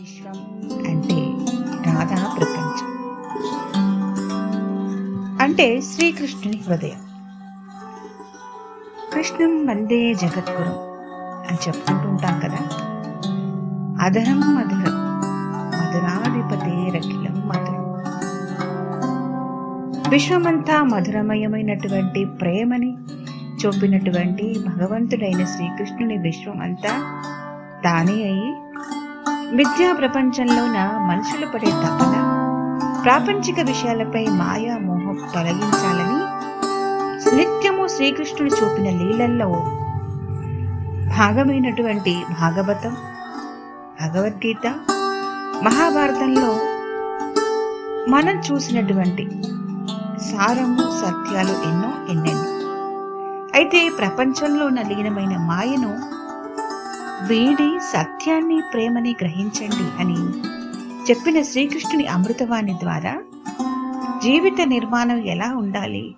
విశ్వం అంటే రాధా ప్రపంచం. అంటే శ్రీకృష్ణుని హృదయం. కృష్ణం వందే జగద్గురు అని చెప్పుకుంటుంటాం కదా. అధరం మధురం మధురాధిపతే రకిలం మధురం. విశ్వమంతా మధురమయమైనటువంటి ప్రేమని చూపినటువంటి భగవంతుడైన శ్రీకృష్ణుని విశ్వం అంతా తానే అయి విద్యా ప్రపంచంలోన మనుషులు పడే తపన. ప్రాపంచిక విషయాలపై మాయా మోహం తొలగించాలని నిత్యము శ్రీకృష్ణుడు చూపిన లీలల్లో భాగమైనటువంటి భాగవతం భగవద్గీత మహాభారతంలో మనం చూసినటువంటి సారము సత్యాలు ఎన్నో ఎన్నెన్నో. అయితే ప్రపంచంలో లీనమైన మాయను వీడి సత్యాన్ని ప్రేమని గ్రహించండి అని చెప్పిన శ్రీకృష్ణుని అమృతవాణి ద్వారా జీవిత నిర్మాణం ఎలా ఉండాలి?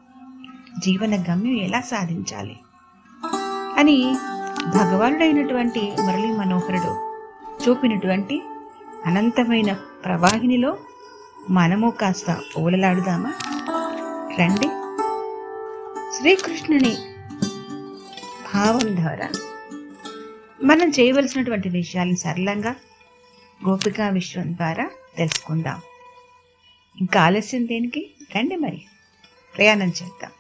జీవన గమ్యం ఎలా సాధించాలి? అని భగవానుడైనటువంటి మురళీ మనోహరుడు చూపినటువంటి అనంతమైన ప్రవాహినిలో మనము కాస్త ఓలలాడుదామా రండి. శ్రీకృష్ణుని భావం ద్వారా మనం చేయవలసినటువంటి విషయాలను సరళంగా గోపికా విశ్వం ద్వారా తెలుసుకుందాం. ఇంకా ఆలస్యం దేనికి? రండి మరి. ప్రయాణం చేద్దాం.